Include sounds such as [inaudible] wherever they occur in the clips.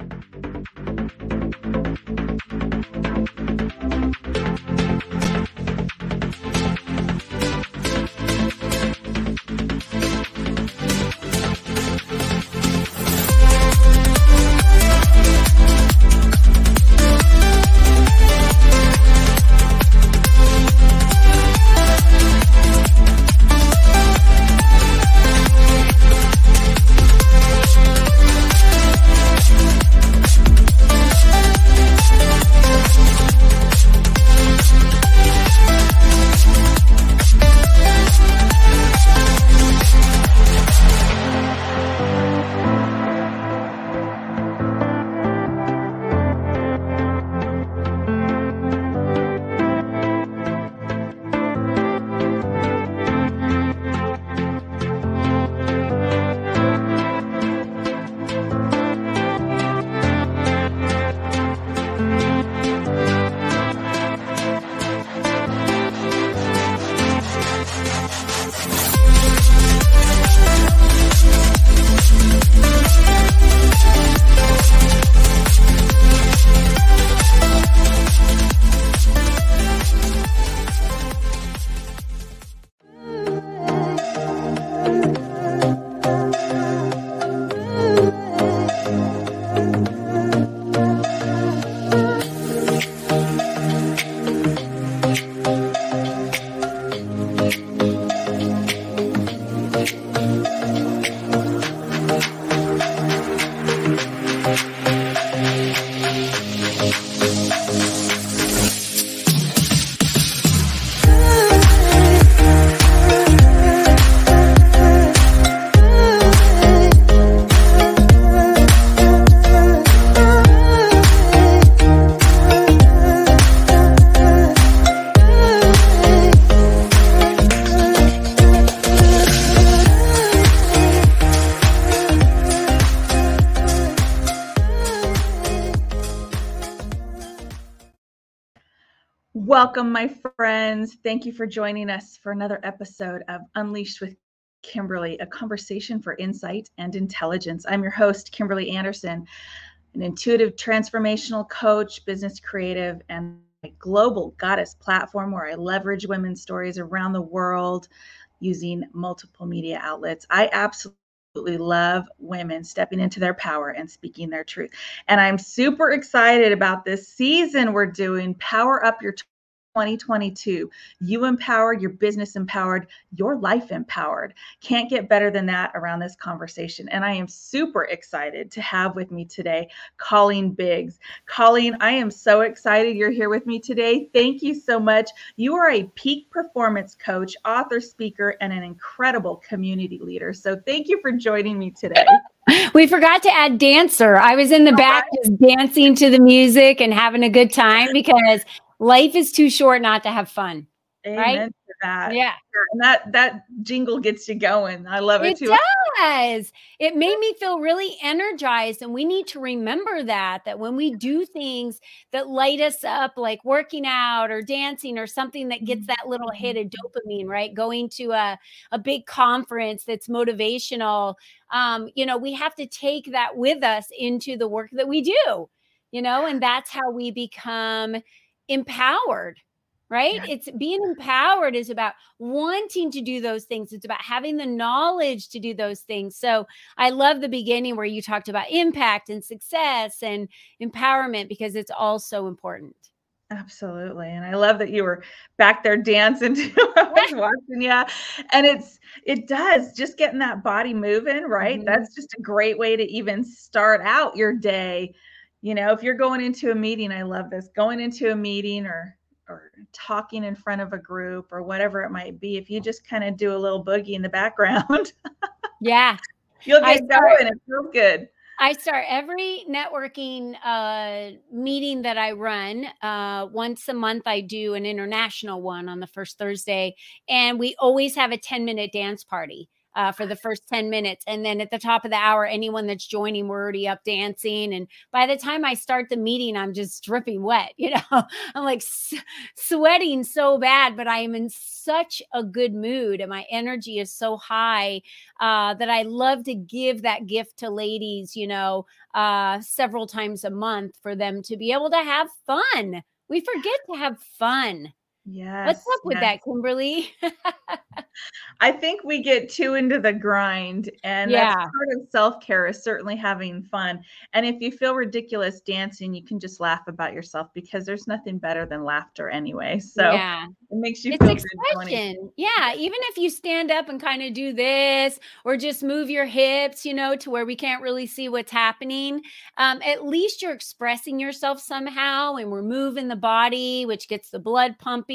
えっ? Welcome, my friends. Thank you for joining us for another episode of Unleashed with Kimberly, a conversation for insight and intelligence. I'm your host, Kimberly Anderson, an intuitive transformational coach, business creative, and a global goddess platform where I leverage women's stories around the world using multiple media outlets. I absolutely love women stepping into their power and speaking their truth. And I'm super excited about this season we're doing Power Up Your 2022. You empowered, your business empowered, your life empowered. Can't get better than that around this conversation. And I am super excited to have with me today Colleen Biggs. Colleen, I am so excited you're here with me today. Thank you so much. You are a peak performance coach, author, speaker, and an incredible community leader. So thank you for joining me today. [laughs] We forgot to add dancer. I was in the back just dancing to the music and having a good time because life is too short not to have fun. Amen right? to that. Yeah. And that that jingle gets you going. I love it, too. It too. [laughs] does. It made me feel really energized. And we need to remember that, that when we do things that light us up, like working out or dancing or something that gets that little hit of dopamine, right? Going to a, a big conference that's motivational. Um, you know, we have to take that with us into the work that we do, you know, and that's how we become empowered right Yeah. it's being empowered is about wanting to do those things it's about having the knowledge to do those things so i love the beginning where you talked about impact and success and empowerment because it's all so important Absolutely. And I love that you were back there dancing [laughs] too. I was [laughs] watching you. And it's it does just getting that body moving, right? Mhm. That's just a great way to even start out your day. You know, if you're going into a meeting, I love this. Going into a meeting or or talking in front of a group or whatever it might be, if you just kind of do a little boogie in the background, [laughs] yeah you'll get start- going. It feels good. I start every networking uh, meeting that I run. Uh, once a month, I do an international one on the first Thursday, and we always have a 10 minute dance party. Uh, for the first 10 minutes. And then at the top of the hour, anyone that's joining, we're already up dancing. And by the time I start the meeting, I'm just dripping wet. [laughs] You know, I'm like s- sweating so bad, but I am in such a good mood and my energy is so high uh, that I love to give that gift to ladies, you know, uh, several times a month for them to be able to have fun. We forget to have fun. Yes. What's up with yes. that, Kimberly? [laughs] I think we get too into the grind, and Yeah. that's part of self care is certainly having fun. And if you feel ridiculous dancing, you can just laugh about yourself because there's nothing better than laughter anyway. So yeah. it makes you It's feel good. expression. Yeah. Even if you stand up and kind of do this or just move your hips, you know, to where we can't really see what's happening, um, at least you're expressing yourself somehow and we're moving the body, which gets the blood pumping.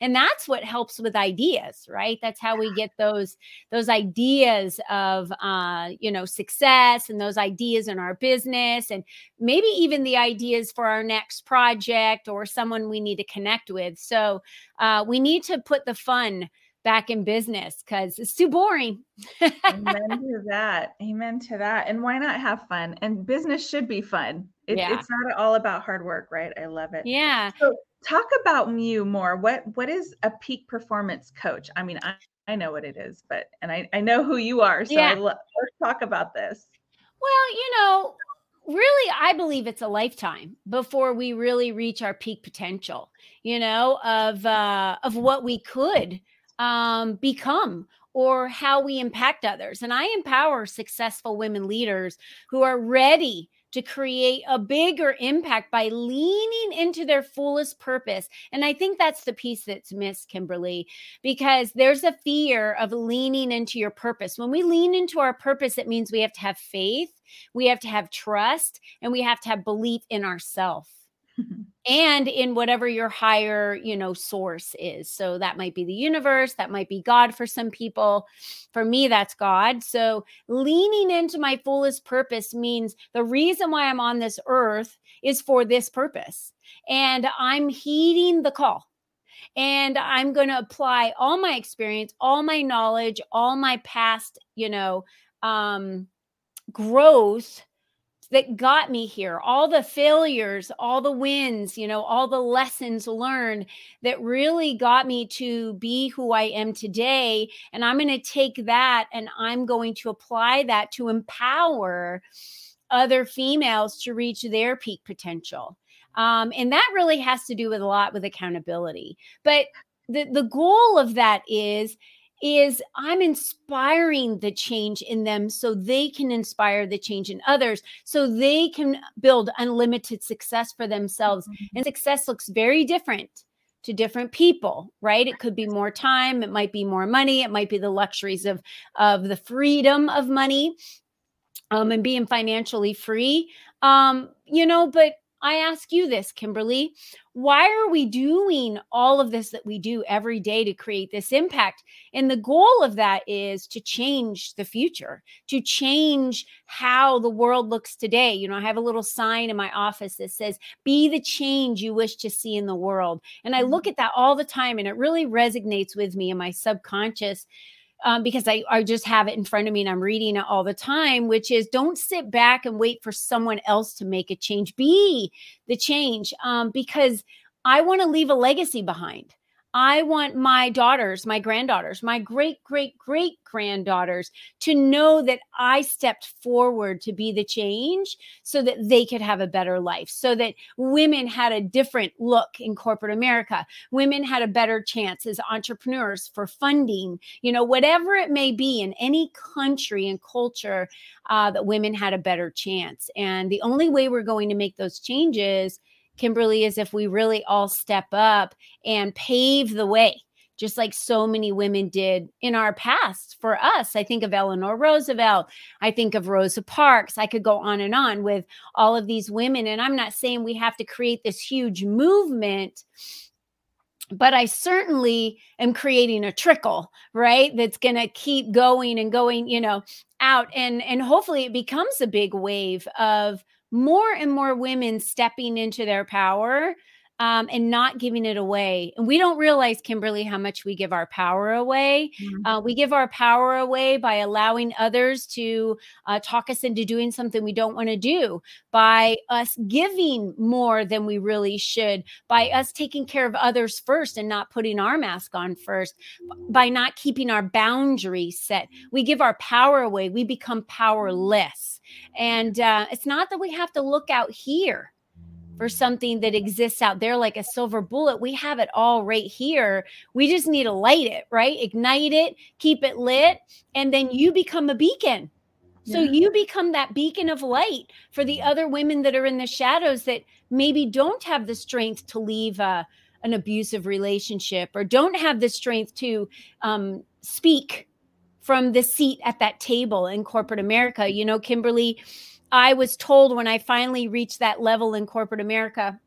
And that's what helps with ideas, right? That's how we get those those ideas of uh, you know, success and those ideas in our business and maybe even the ideas for our next project or someone we need to connect with. So uh, we need to put the fun back in business because it's too boring. Amen [laughs] to that. Amen to that. And why not have fun? And business should be fun. It, Yeah. It's not all about hard work, right? I love it. yeah. So talk about you more. What what is a peak performance coach? I mean, I, I know what it is, but and I, I know who you are. So Yeah. Let's talk about this. Well, you know, really, I believe it's a lifetime before we really reach our peak potential. You know, of uh, of what we could um, become or how we impact others. And I empower successful women leaders who are ready to create a bigger impact by leaning into their fullest purpose. And I think that's the piece that's missed, Kimberly, because there's a fear of leaning into your purpose. When we lean into our purpose, it means we have to have faith, we have to have trust, and we have to have belief in ourselves and in whatever your higher you know source is. So that might be the universe that might be god for some people. For me that's god. So leaning into my fullest purpose means the reason why i'm on this earth is for this purpose. And i'm heeding the call. And i'm going to apply all my experience all my knowledge all my past you know um growth that got me here, all the failures, all the wins, you know, all the lessons learned that really got me to be who I am today. And I'm going to take that and I'm going to apply that to empower other females to reach their peak potential. Um, and that really has to do with a lot with accountability. But the, the goal of that is is I'm inspiring the change in them so they can inspire the change in others, so they can build unlimited success for themselves. And success looks very different to different people, right? It could be more time, it might be more money, it might be the luxuries of of the freedom of money um, and being financially free. Um, you know, but I ask you this, Kimberly, why are we doing all of this that we do every day to create this impact? And the goal of that is to change the future, to change how the world looks today. You know, I have a little sign in my office that says, Be the change you wish to see in the world. And I look mm-hmm. at that all the time, and it really resonates with me in my subconscious um, because I, I just have it in front of me and I'm reading it all the time, which is don't sit back and wait for someone else to make a change. Be the change um, because I want to leave a legacy behind. I want my daughters, my granddaughters, my great, great, great granddaughters to know that I stepped forward to be the change so that they could have a better life, so that women had a different look in corporate America. Women had a better chance as entrepreneurs for funding, you know, whatever it may be in any country and culture, uh, that women had a better chance. And the only way we're going to make those changes Kimberly, is if we really all step up and pave the way, just like so many women did in our past for us. I think of Eleanor Roosevelt. I think of Rosa Parks. I could go on and on with all of these women. And I'm not saying we have to create this huge movement. But I certainly am creating a trickle, right? That's going to keep going and going, you know, out. And, and hopefully it becomes a big wave of more and more women stepping into their power um, and not giving it away. And we don't realize, Kimberly, how much we give our power away. Mm-hmm. Uh, we give our power away by allowing others to uh, talk us into doing something we don't want to do, by us giving more than we really should, by us taking care of others first and not putting our mask on first, by not keeping our boundaries set. We give our power away. We become powerless. And uh, it's not that we have to look out here for something that exists out there like a silver bullet. We have it all right here. We just need to light it, right? Ignite it, keep it lit, and then you become a beacon. So yeah. you become that beacon of light for the other women that are in the shadows that maybe don't have the strength to leave a, an abusive relationship or don't have the strength to um, speak from the seat at that table in corporate America. You know, Kimberly, I was told when I finally reached that level in corporate America,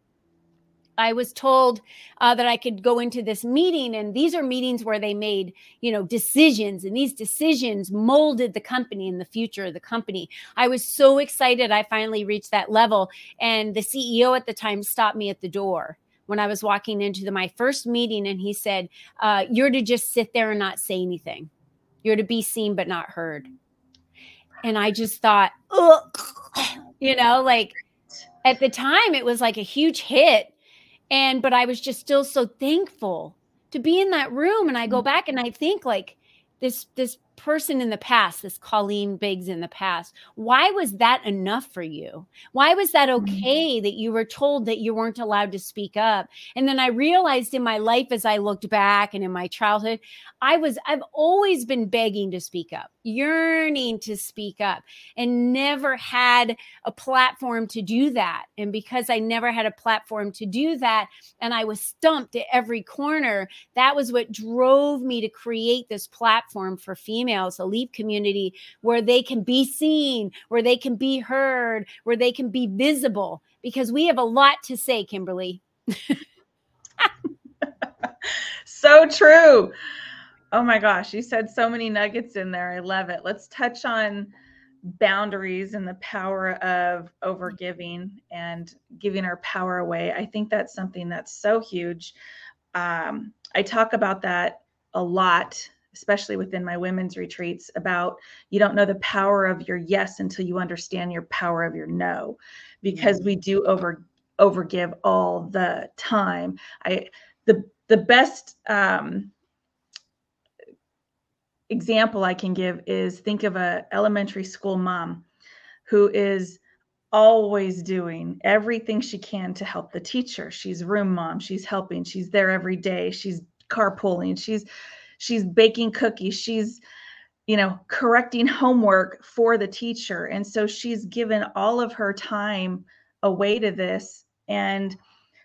I was told uh, that I could go into this meeting, and these are meetings where they made, you know, decisions, and these decisions molded the company and the future of the company. I was so excited. I finally reached that level, and the CEO at the time stopped me at the door when I was walking into the, my first meeting, and he said, uh, "You're to just sit there and not say anything. You're to be seen but not heard." And I just thought, you know, like at the time it was like a huge hit. And, but I was just still so thankful to be in that room. And I go mm. back and I think like this, this person in the past, this Colleen Biggs in the past, why was that enough for you? Why was that mm-hmm. okay that you were told that you weren't allowed to speak up? And then I realized in my life as I looked back and in my childhood, I was, I've always been begging to speak up, yearning to speak up, and never had a platform to do that. And because I never had a platform to do that, and I was stumped at every corner, that was what drove me to create this platform for females females, a leap community where they can be seen, where they can be heard, where they can be visible, because we have a lot to say, Kimberly. [laughs] so true. Oh my gosh, you said so many nuggets in there. I love it. Let's touch on boundaries and the power of overgiving and giving our power away. I think that's something that's so huge. Um, I talk about that a lot especially within my women's retreats, about you don't know the power of your yes until you understand your power of your no, because we do over overgive all the time. I the the best um, example I can give is think of a elementary school mom who is always doing everything she can to help the teacher. She's room mom, she's helping, she's there every day, she's carpooling, she's she's baking cookies. She's you know correcting homework for the teacher. And so she's given all of her time away to this and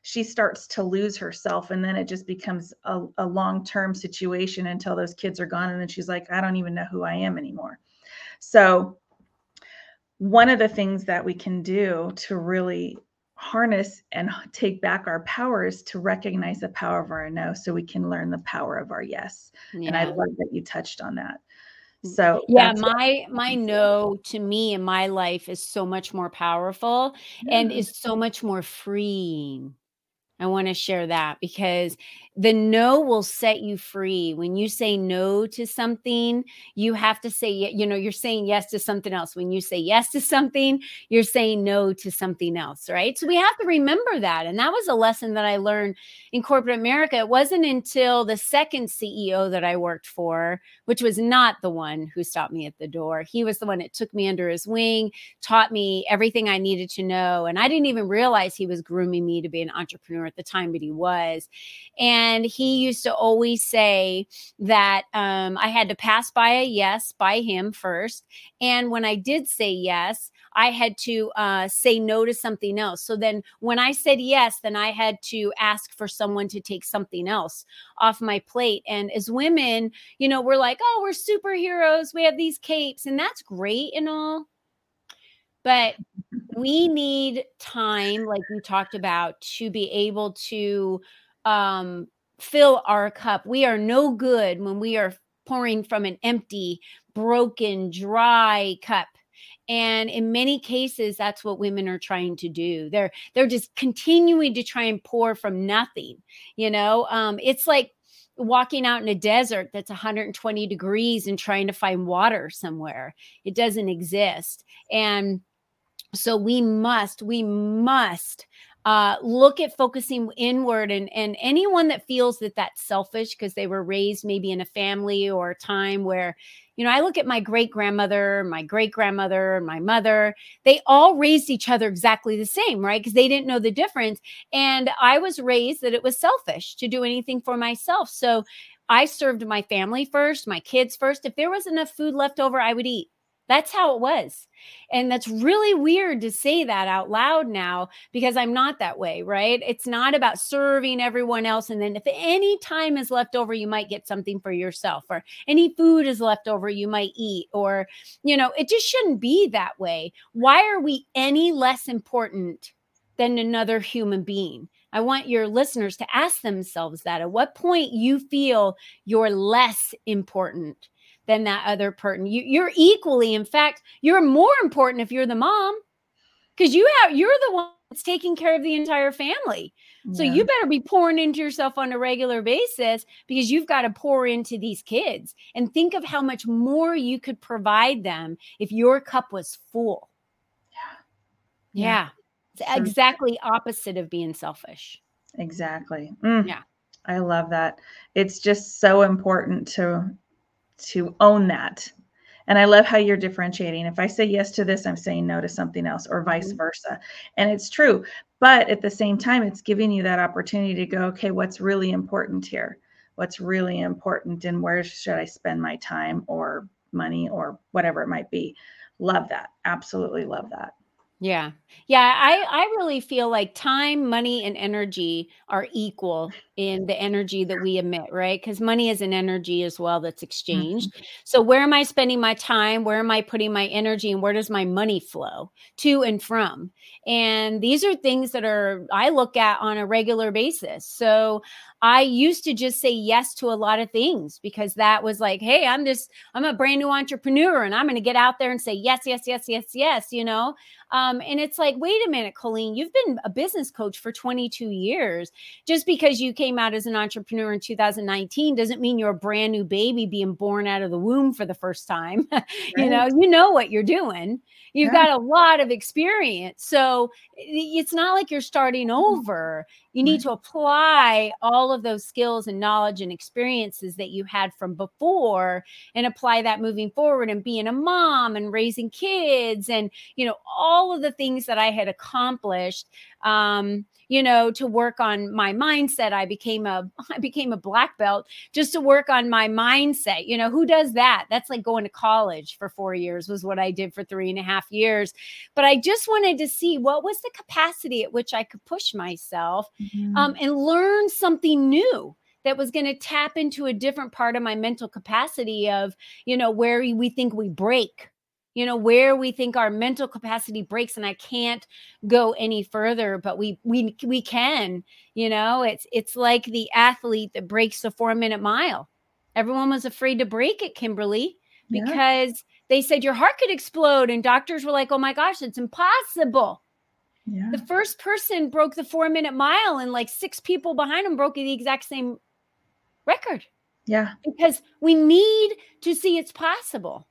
she starts to lose herself and then it just becomes a, a long-term situation until those kids are gone and then she's like i don't even know who i am anymore. So one of the things that we can do to really harness and take back our powers to recognize the power of our no so we can learn the power of our yes yeah. and i love that you touched on that mm, so yeah my my [laughs] no to me in my life is so much more powerful yeah. and is so much more freeing I want to share that because the no will set you free. When you say no to something, you have to say, you know, you're saying yes to something else. When you say yes to something, you're saying no to something else, right? So we have to remember that. And that was a lesson that I learned in corporate America. It wasn't until the second CEO that I worked for, which was not the one who stopped me at the door. He was the one that took me under his wing, taught me everything I needed to know. And I didn't even realize he was grooming me to be an entrepreneur at the time, but he was. And he used to always say that um, I had to pass by a yes by him first. And when I did say yes, I had to uh, say no to something else. So then when I said yes, then I had to ask for someone to take something else off my plate. And as women, you know, we're like, oh, we're superheroes. We have these capes, and that's great and all. But we need time, like we talked about, to be able to um, fill our cup. We are no good when we are pouring from an empty, broken, dry cup. and in many cases that's what women are trying to do they're they're just continuing to try and pour from nothing you know um it's like walking out in a desert that's 120 degrees and trying to find water somewhere it doesn't exist and so we must we must uh, look at focusing inward and and anyone that feels that that's selfish because they were raised maybe in a family or a time where you know i look at my great grandmother my great grandmother my mother they all raised each other exactly the same right? Because they didn't know the difference and i was raised that it was selfish to do anything for myself so i served my family first my kids first if there was enough food left over i would eat that's how it was. And that's really weird to say that out loud now because I'm not that way, right? It's not about serving everyone else. And then if any time is left over, you might get something for yourself, or any food is left over, you might eat, or, you know, it just shouldn't be that way. Why are we any less important than another human being? I want your listeners to ask themselves that. At what point you feel you're less important? Than that other person. You, you're equally, in fact, you're more important if you're the mom because you have you're the one that's taking care of the entire family. So you better be pouring into yourself on a regular basis because you've got to pour into these kids and think of how much more you could provide them if your cup was full. Yeah. Yeah. It's so exactly opposite of being selfish. Exactly. Mm. Yeah. I love that. It's just so important to to own that. And I love how you're differentiating. If I say yes to this, I'm saying no to something else, or vice mm-hmm. versa. And it's true. But at the same time, it's giving you that opportunity to go, okay, what's really important here? What's really important? And where should I spend my time or money or whatever it might be? Love that. Absolutely love that. Yeah. Yeah, I I really feel like time, money and energy are equal in the energy that we emit, right? Cuz money is an energy as well that's exchanged. Mm-hmm. So where am I spending my time? Where am I putting my energy and where does my money flow to and from? And these are things that are I look at on a regular basis. So I used to just say yes to a lot of things because that was like, hey, I'm just, I'm a brand new entrepreneur and I'm going to get out there and say yes, yes, yes, yes, yes, you know? Um, and it's like, wait a minute, Colleen, you've been a business coach for 22 years. Just because you came out as an entrepreneur in 2019 doesn't mean you're a brand new baby being born out of the womb for the first time. Right. [laughs] you know, you know what you're doing. You've yeah. got a lot of experience. So it's not like you're starting mm-hmm. over. You need to apply all of those skills and knowledge and experiences that you had from before and apply that moving forward and being a mom and raising kids and, you know, all of the things that I had accomplished. Um, you know to work on my mindset i became a [laughs] i became a black belt just to work on my mindset you know who does that that's like going to college for four years was what i did for three and a half years but i just wanted to see what was the capacity at which i could push myself mm-hmm. um, and learn something new that was going to tap into a different part of my mental capacity of you know where we think we break you know where we think our mental capacity breaks and i can't go any further but we we we can you know it's it's like the athlete that breaks the 4 minute mile. Everyone was afraid to break it kimberly because yeah. they said your heart could explode and doctors were like oh my gosh it's impossible. Yeah. the first person broke the 4 minute mile and like six people behind him broke the exact same record. Yeah. Because we need to see it's possible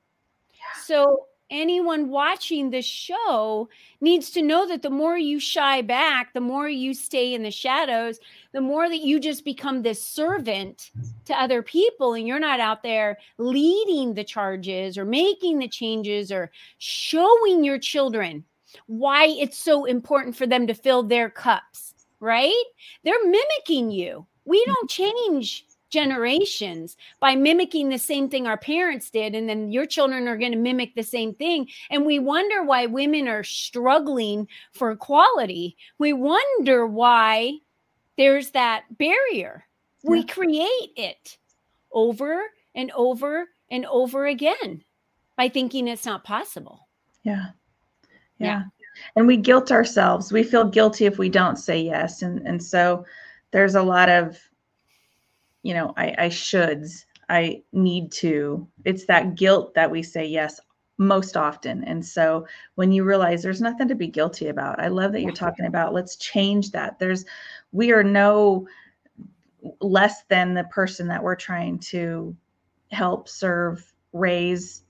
so anyone watching the show needs to know that the more you shy back, the more you stay in the shadows, the more that you just become this servant to other people and you're not out there leading the charges or making the changes or showing your children why it's so important for them to fill their cups, right? They're mimicking you. We don't change generations by mimicking the same thing our parents did and then your children are going to mimic the same thing. And we wonder why women are struggling for equality we wonder why there's that barrier. Yeah. we create it over and over and over again by thinking it's not possible. Yeah. Yeah, yeah. and we guilt ourselves. We feel guilty if we don't say yes. And and so there's a lot of you know, I, I shoulds, I need to. It's that guilt that we say yes most often. And so when you realize there's nothing to be guilty about, I love that you're talking about let's change that. There's, we are no less than the person that we're trying to help, serve, raise,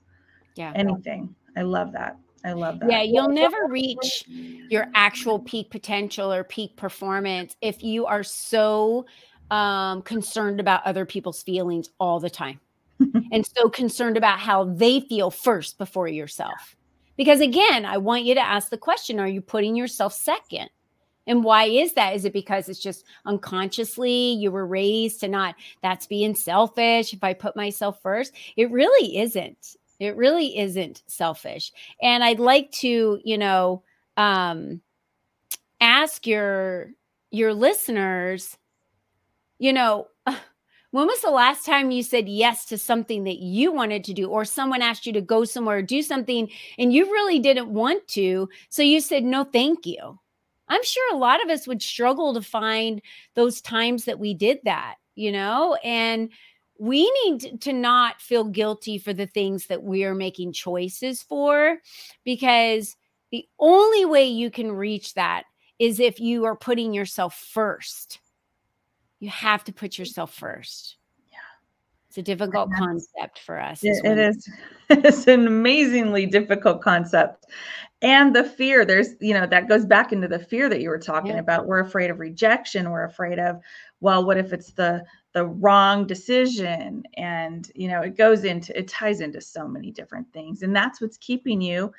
yeah, anything. I love that. I love that. Yeah, you'll never reach your actual peak potential or peak performance if you are so um, concerned about other people's feelings all the time [laughs] and so concerned about how they feel first before yourself. Because again, I want you to ask the question Are you putting yourself second? And why is that? Is it because it's just unconsciously you were raised to not, that's being selfish if I put myself first? It really isn't. It really isn't selfish. And I'd like to, you know, um, ask your your listeners, you know, [sighs] when was the last time you said yes to something that you wanted to do, or someone asked you to go somewhere or do something and you really didn't want to? So you said, no, thank you. I'm sure a lot of us would struggle to find those times that we did that, you know? And we need to not feel guilty for the things that we are making choices for because the only way you can reach that is if you are putting yourself first you have to put yourself first. Yeah. It's a difficult concept for us. it, it is. [laughs] It's an amazingly difficult concept. And the fear, there's, you know, that goes back into the fear that you were talking yeah. about. We're afraid of rejection. We're afraid of, well, what if it's the the wrong decision? And, you know, it goes into it ties into so many different things. And that's what's keeping you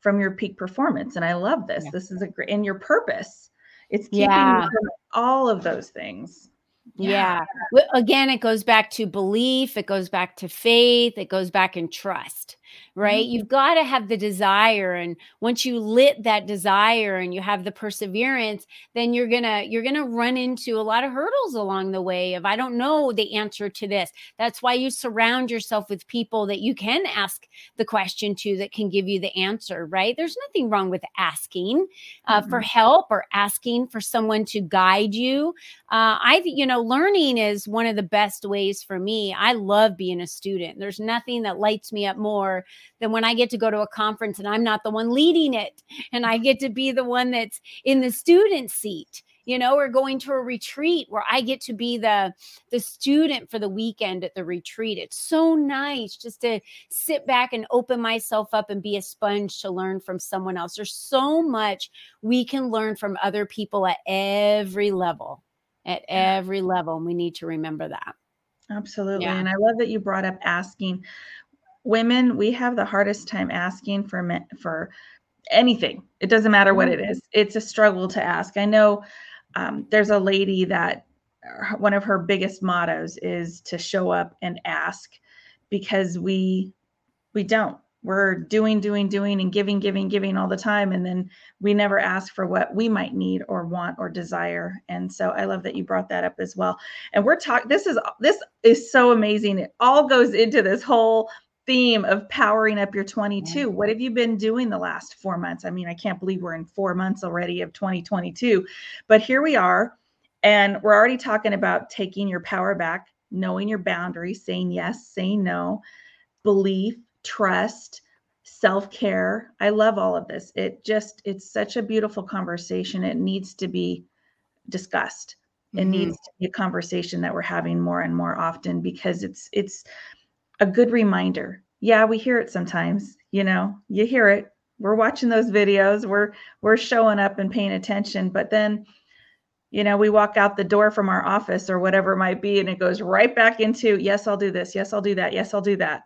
from your peak performance. And I love this. Yeah. This is a great and your purpose. It's keeping yeah. you from all of those things. Yeah. yeah. Again, it goes back to belief, it goes back to faith, it goes back in trust right? Mm-hmm. You've got to have the desire and once you lit that desire and you have the perseverance, then you're going to you're going to run into a lot of hurdles along the way of I don't know the answer to this. That's why you surround yourself with people that you can ask the question to that can give you the answer, right? There's nothing wrong with asking uh, mm-hmm. for help or asking for someone to guide you. Uh, I you know, learning is one of the best ways for me. I love being a student. There's nothing that lights me up more than when I get to go to a conference and I'm not the one leading it. And I get to be the one that's in the student seat you know or going to a retreat where i get to be the the student for the weekend at the retreat. It's so nice just to sit back and open myself up and be a sponge to learn from someone else. There's so much we can learn from other people at every level at every level and we need to remember that. Absolutely yeah. and i love that you brought up asking women we have the hardest time asking for men, for anything. It doesn't matter what it mm-hmm. it's a struggle to ask. I know um, there's a lady that one of her biggest mottos is to show up and ask because we we don't. We're doing doing doing and giving giving giving all the time and then we never ask for what we might need or want or desire. And so i love that you brought that up as well. And we're talking this is this is so amazing. It all goes into this whole theme of powering up your 22. What have you been doing the last four months? I mean, I can't believe we're in four months already of 2022, but here we are. And we're already talking about taking your power back, knowing your boundaries, saying yes, saying no, belief, trust, self care. I love all of this. It just, it's such a beautiful conversation. It needs to be discussed. It mm-hmm. needs to be a conversation that we're having more and more often because it's, it's, a good reminder. Yeah, we hear it sometimes, you know, you hear it. We're watching those videos, we're we're showing up and paying attention, but then you know, we walk out the door from our office or whatever it might be and it goes right back into, yes, I'll do this. Yes, I'll do that. Yes, I'll do that.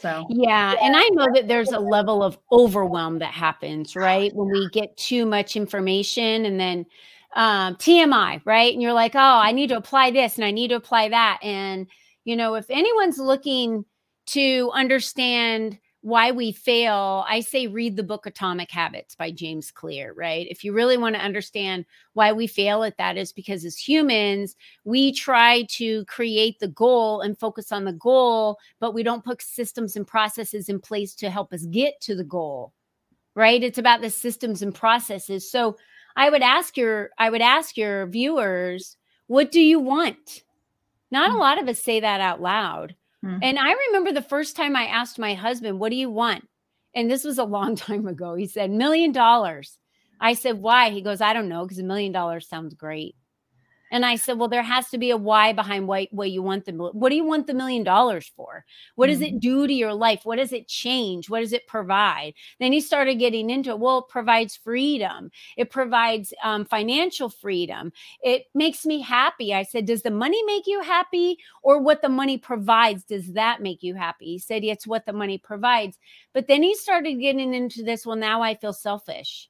So, yeah. And I know that there's a level of overwhelm that happens, right? When we get too much information and then um, TMI, right? And you're like, oh, I need to apply this and I need to apply that. And you know, if anyone's looking to understand why we fail, I say read the book Atomic Habits by James Clear, right? If you really want to understand why we fail at that, is because as humans, we try to create the goal and focus on the goal, but we don't put systems and processes in place to help us get to the goal, right? It's about the systems and processes. So I would ask your, I would ask your viewers, what do you want? Not a mm. lot of us say that out loud. Hmm. And I remember the first time I asked my husband, What do you want? And this was a long [laughs] time ago. He said, Million dollars. I said, Why? He goes, I don't know, because a million dollars sounds great. And I said, well, there has to be a why behind what, what you want the what do you want the million dollars for? What does mm-hmm. it do to your life? What does it change? What does it provide? Then he started getting into well, it provides freedom. It provides um, financial freedom. It makes me happy. I said, does the money make you happy, or what the money provides? Does that make you happy? He said, it's what the money provides. But then he started getting into this. Well, now I feel selfish.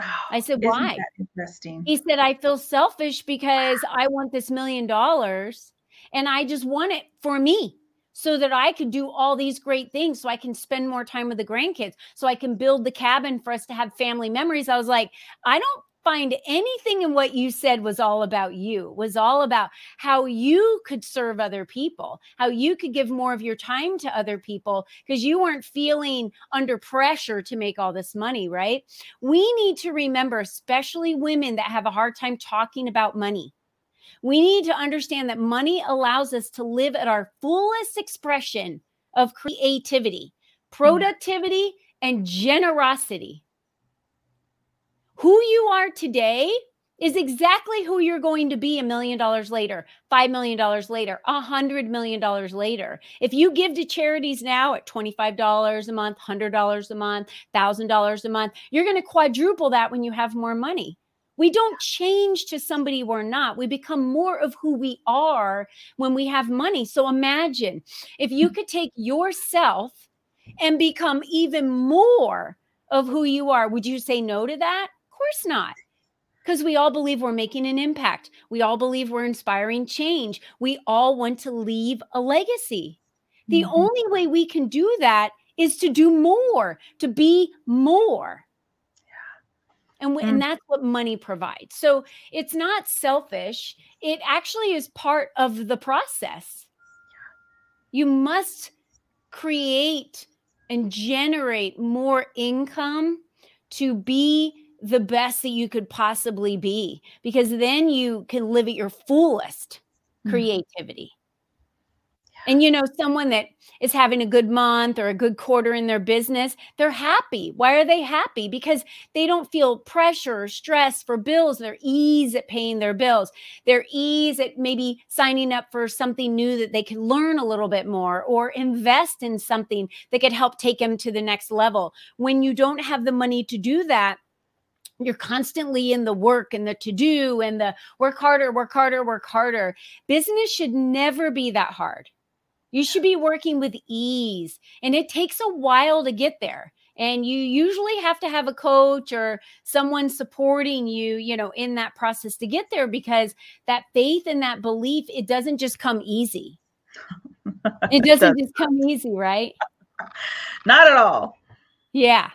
Oh, I said, why? Interesting. He said, I feel selfish because I want this million dollars and I just want it for me so that I could do all these great things so I can spend more time with the grandkids, so I can build the cabin for us to have family memories. I was like, I don't find anything in what you said was all about you, was all about how you could serve other people, how you could give more of your time to other people because you weren't feeling under pressure to make all this money, right? We need to remember, especially women that have a hard time talking about money. We need to understand that money allows us to live at our fullest expression of creativity, mm. productivity, and generosity who you are today is exactly who you're going to be a million dollars later, $5 million later, a $100 million later. If you give to charities now at $25 a month, $100 a month, $1,000 a month, you're going to quadruple that when you have more money. We don't change to somebody we're not. We become more of who we are when we have money. So imagine if you hmm. could take yourself and become even more of who you are. Would you say no to that? Course not. Because we all believe we're making an impact. We all believe we're inspiring change. We all want to leave a legacy. The mm-hmm. only way we can do that is to do more, to be more. Yeah. And, mm. and that's what money provides. So it's not selfish. It actually is part of the process. You must create and generate more income to be the best that you could possibly be because then you can live at your fullest mm-hmm. creativity. And you know, someone that is having a good month or a good quarter in their business, they're happy. Why are they happy? Because they don't feel pressure or stress for bills. They're ease at paying their bills. They're ease at maybe signing up for something new that they can learn a little bit more or invest in something that could help take them to the next level. When you don't have the money to do that, you're constantly in the work and the to do and the work harder, work harder, work harder. Business should never be that hard. You should be working with ease, and it takes a while to get there. And you usually have to have a coach or someone supporting you, you know, in that process to get there because that faith and that belief, it doesn't just come easy. It [laughs] doesn't just come easy, right? [laughs] Not at all. Yeah.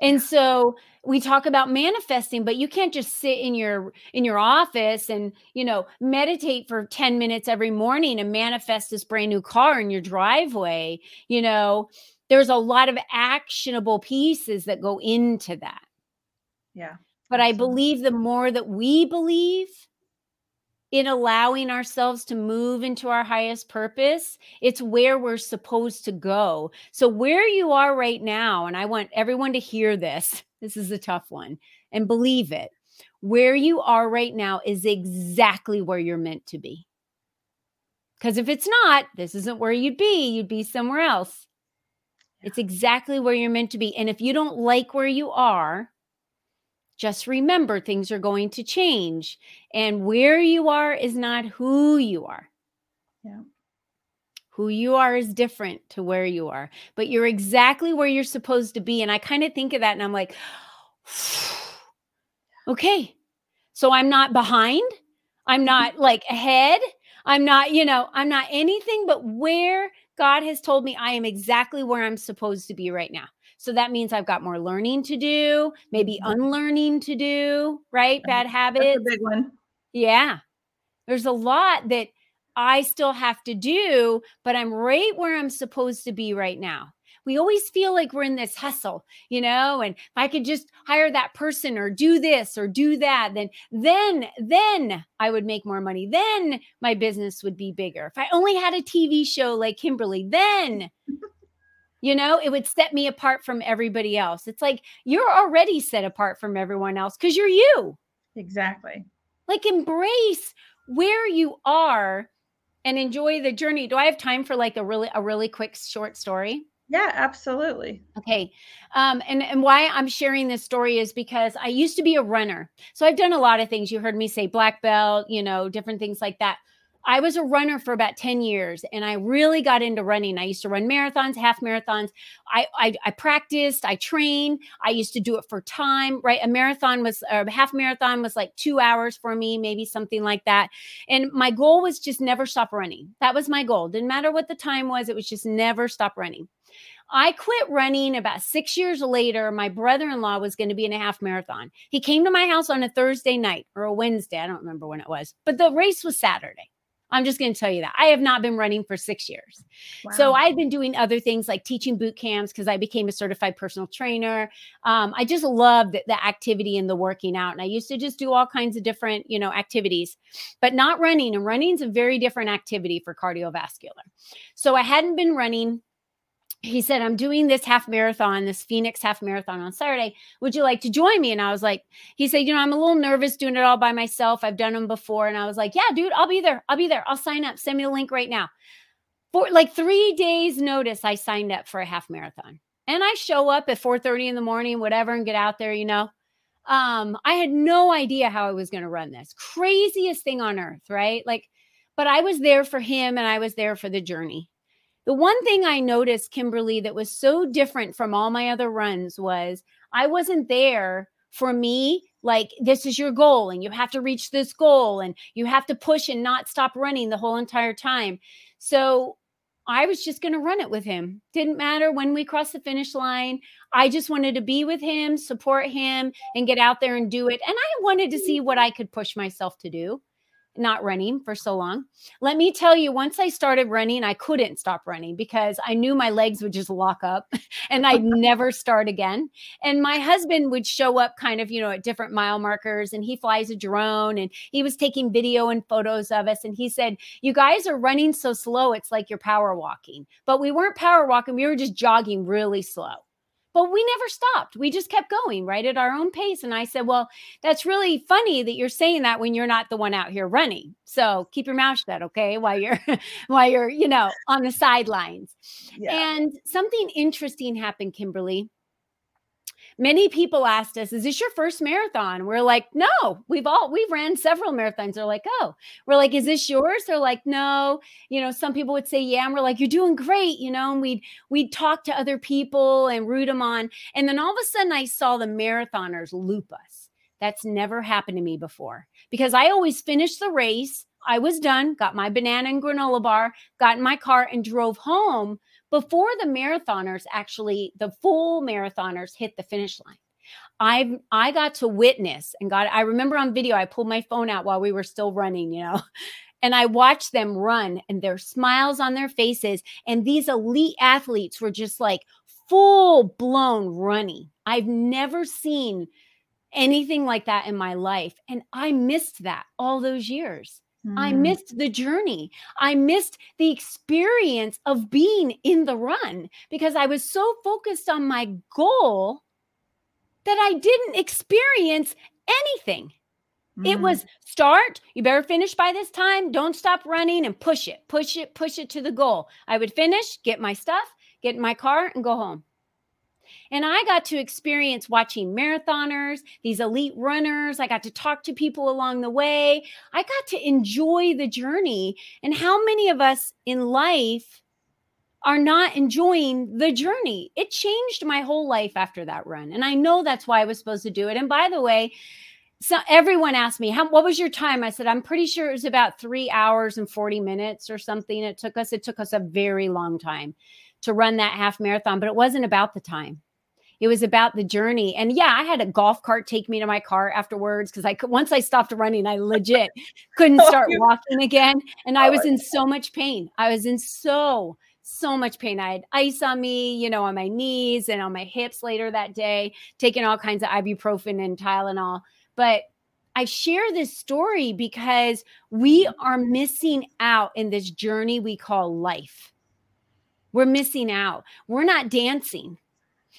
And so we talk about manifesting but you can't just sit in your in your office and you know meditate for 10 minutes every morning and manifest this brand new car in your driveway you know? There's a lot of actionable pieces that go into that. Yeah but i believe the more that we believe in allowing ourselves to move into our highest purpose, it's where we're supposed to go. So, where you are right now, and I want everyone to hear this, this is a tough one, and believe it. Where you are right now is exactly where you're meant to be. Because if it's not, this isn't where you'd be, you'd be somewhere else. It's exactly where you're meant to be. And if you don't like where you are, just remember things are going to change. And where you are is not who you are. Yeah. Who you are is different to where you are, but you're exactly where you're supposed to be. And I kind of think of that and I'm like, [sighs] okay, so I'm not behind. I'm not [laughs] like ahead. I'm not, you know, I'm not anything but where God has told me I am exactly where I'm supposed to be right now. So that means I've got more learning to do, maybe mm-hmm. unlearning to do, right? Bad habits. That's a big one. Yeah. There's a lot that I still have to do, but I'm right where I'm supposed to be right now. we always feel like we're in this hustle, you know, and if I could just hire that person or do this or do that, then then then I would make more money. Then my business would be bigger. If I only had a TV show like Kimberly, then you know, it would set me apart from everybody else. It's like you're already set apart from everyone else because you're you. Exactly. Like embrace where you are and enjoy the journey. Do I have time for like a really a really quick short story? Yeah, absolutely. Okay. Um, and, and why I'm sharing this story is because I used to be a runner. So I've done a lot of things. You heard me say black belt, you know, different things like that. I was a runner for about 10 years and I really got into running. I used to run marathons, half marathons. I, I, I practiced, I trained. I used to do it for time, right? A marathon was, a half marathon was like two hours for me, maybe something like that. And my goal was just never stop running. That was my goal. Didn't matter what the time was, it was just never stop running. I quit running about six years later. My brother in law was going to be in a half marathon. He came to my house on a Thursday night or a Wednesday. I don't remember when it was, but the race was Saturday. I'm just going to tell you that I have not been running for six years. Wow. So I've been doing other things like teaching boot camps because I became a certified personal trainer. Um, I just love the, the activity and the working out. And I used to just do all kinds of different, you know, activities, but not running. And running is a very different activity for cardiovascular. So I hadn't been running he said, I'm doing this half marathon, this Phoenix half marathon on Saturday. Would you like to join me? And I was like, he said, you know, I'm a little nervous doing it all by myself. I've done them before. And I was like, yeah, dude, I'll be there. I'll be there. I'll sign up. Send me the link right now. For like three days notice, I signed up for a half marathon. And I show up at 4 30 in the morning, whatever, and get out there, you know. Um, I had no idea how I was going to run this. Craziest thing on earth, right? Like, but I was there for him and I was there for the journey. The one thing I noticed, Kimberly, that was so different from all my other runs was I wasn't there for me like this is your goal and you have to reach this goal and you have to push and not stop running the whole entire time. So I was just going to run it with him. Didn't matter when we crossed the finish line. I just wanted to be with him, support him, and get out there and do it. And I wanted to mm-hmm. see what I could push myself to do not running for so long. Let me tell you, once I started running, I couldn't stop running because I knew my legs would just lock up [laughs] and I'd never start again. And my husband would show up kind of, you know, at different mile markers and he flies a drone and he was taking video and photos of us. And he said, You guys are running so slow, it's like you're power walking. But we weren't power walking, we were just jogging really slow but we never stopped. We just kept going right at our own pace. And I said, Well, that's really funny that you're saying that when you're not the one out here running. So keep your mouth shut, okay, while you're [laughs] while you're, you know, on the sidelines. Yeah. And something interesting happened, Kimberly many people asked us, Is this your first marathon? We're like, No, we've all, we've ran several marathons. They're like, Oh, we're like, Is this yours? They're like, No. You know, some people would say, Yeah. And we're like, You're doing great. You know, and we'd, we'd talk to other people and root them on. And then all of a sudden I saw the marathoners loop us. That's never happened to me before because I always finish the race. I was done, got my banana and granola bar, got in my car and drove home before the marathoners actually the full marathoners hit the finish line. I i got to witness and got i remember on video i pulled my phone out while we were still running you know [laughs] and i watched them run and their smiles on their faces and these elite athletes were just like full blown running. I've never seen anything like that in my life and i missed that all those years Mm. I missed the journey. I missed the experience of being in the run because I was so focused on my goal that I didn't experience anything. Mm. It was start, you better finish by this time, don't stop running and push it, push it, push it to the goal. I would finish, get my stuff, get in my car, and go home. And I got to experience watching marathoners, these elite runners. I got to talk to people along the way. I got to enjoy the journey. And how many of us in life are not enjoying the journey? It changed my whole life after that run. And I know that's why I was supposed to do it. And by the way, so everyone asked me, How, what was your time? I said, I'm pretty sure it was about three hours and 40 minutes or something. It took us, it took us a very long time to run that half marathon, but it wasn't about the time. It was about the journey. And yeah, I had a golf cart take me to my car afterwards because I could once I stopped running, I legit couldn't [laughs] oh, start walking again. And I oh, was in so much pain. I was in so, so much pain. I had ice on me, you know, on my knees and on my hips later that day, taking all kinds of ibuprofen and Tylenol. But I share this story because we are missing out in this journey we call life. We're missing out. We're not dancing.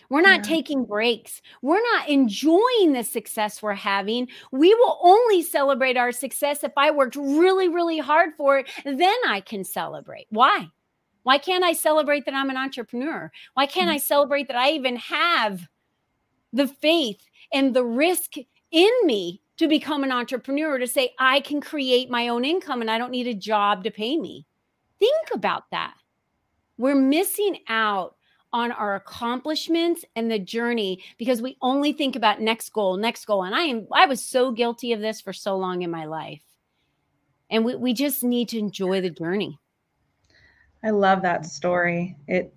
We're not yeah. taking breaks. We're not enjoying the success we're having. We will only celebrate our success if I worked really, really hard for it. Then I can celebrate. Why? Why can't I celebrate that I'm an entrepreneur? Why can't I mm. celebrate that I even have the faith and the risk in me to become an entrepreneur to say I can create my own income and I don't need a job to pay me? Think about that. We're missing out on our accomplishments and the journey because we only think about next goal, next goal. And I am I was so guilty of this for so long in my life. And we, we just need to enjoy the journey. I love that story. It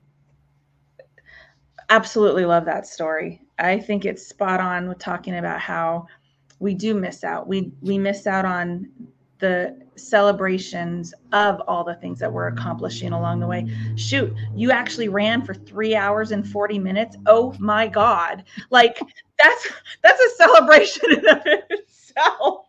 absolutely love that story. I think it's spot on with talking about how we do miss out. We we miss out on the celebrations of all the things that we're accomplishing along the way. Shoot, you actually ran for 3 hours and 40 minutes. Oh my god. Like that's that's a celebration in itself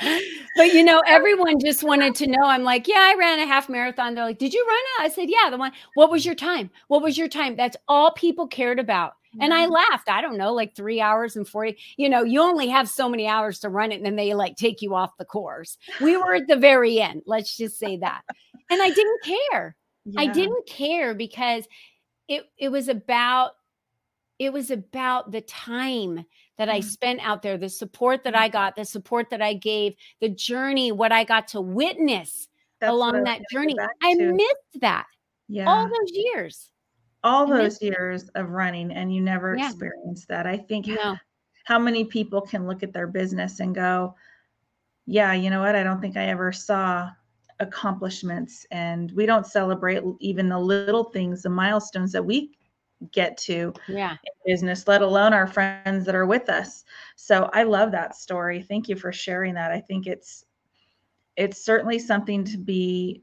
[laughs] but you know, everyone just wanted to know. I'm like, yeah, I ran a half marathon. They're like, did you run it? I said, yeah, the one. What was your time? What was your time? That's all people cared about. And I mm-hmm. laughed. I don't know, like three hours and 40. You know, you only have so many hours to run it, and then they like take you off the course. We were at the very end. Let's just say that. And I didn't care. Yeah. I didn't care because it it was about it was about the time that I mm. spent out there, the support that I got, the support that I gave, the journey, what I got to witness That's along that journey. I missed that. Yeah. All those years. All those years of running and you never yeah. experienced that. I think no. how many people can look at their business and go, yeah, you know what? I don't think I ever saw accomplishments and we don't celebrate even the little things, the milestones that we get to yeah. in business, let alone our friends that are with us. So I love that story. Thank you for sharing that. I think it's it's certainly something to be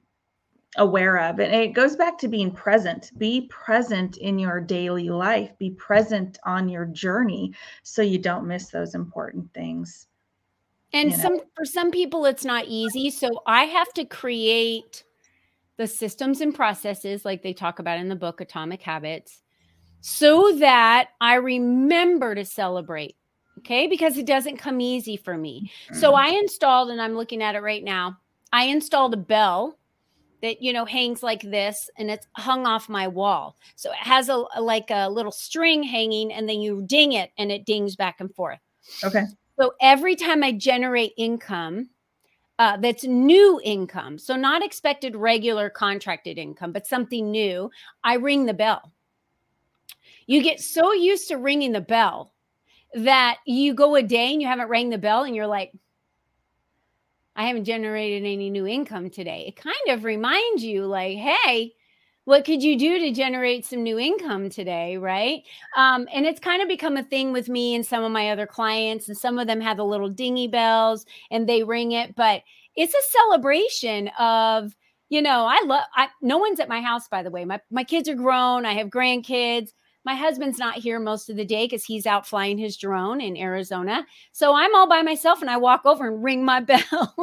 aware of. And it goes back to being present. Be present in your daily life. Be present on your journey so you don't miss those important things. And you know? some for some people it's not easy. So I have to create the systems and processes like they talk about in the book Atomic Habits so that I remember to celebrate. Okay. Because it doesn't come easy for me. So mm-hmm. I installed, and I'm looking at it right now, I installed a bell that you know hangs like this and it's hung off my wall so it has a, a, like a little string hanging and then you ding it and it dings back and forth okay so every time i generate income uh, that's new income so not expected regular contracted income but something new i ring the bell you get so used to ringing the bell that you go a day and you haven't rang the bell and you're like, I haven't generated any new income today. It kind of reminds you, like, hey, what could you do to generate some new income today? Right? Um, and it's kind of become a thing with me and some of my other clients and some of them have the little dingy bells and they ring it but it's a celebration of you know i love I, no one's at my house by the way. My, my kids are grown. I have grandkids my husband's not here most of the day because he's out flying his drone in Arizona. So I'm all by myself and I walk over and ring my [laughs] bell.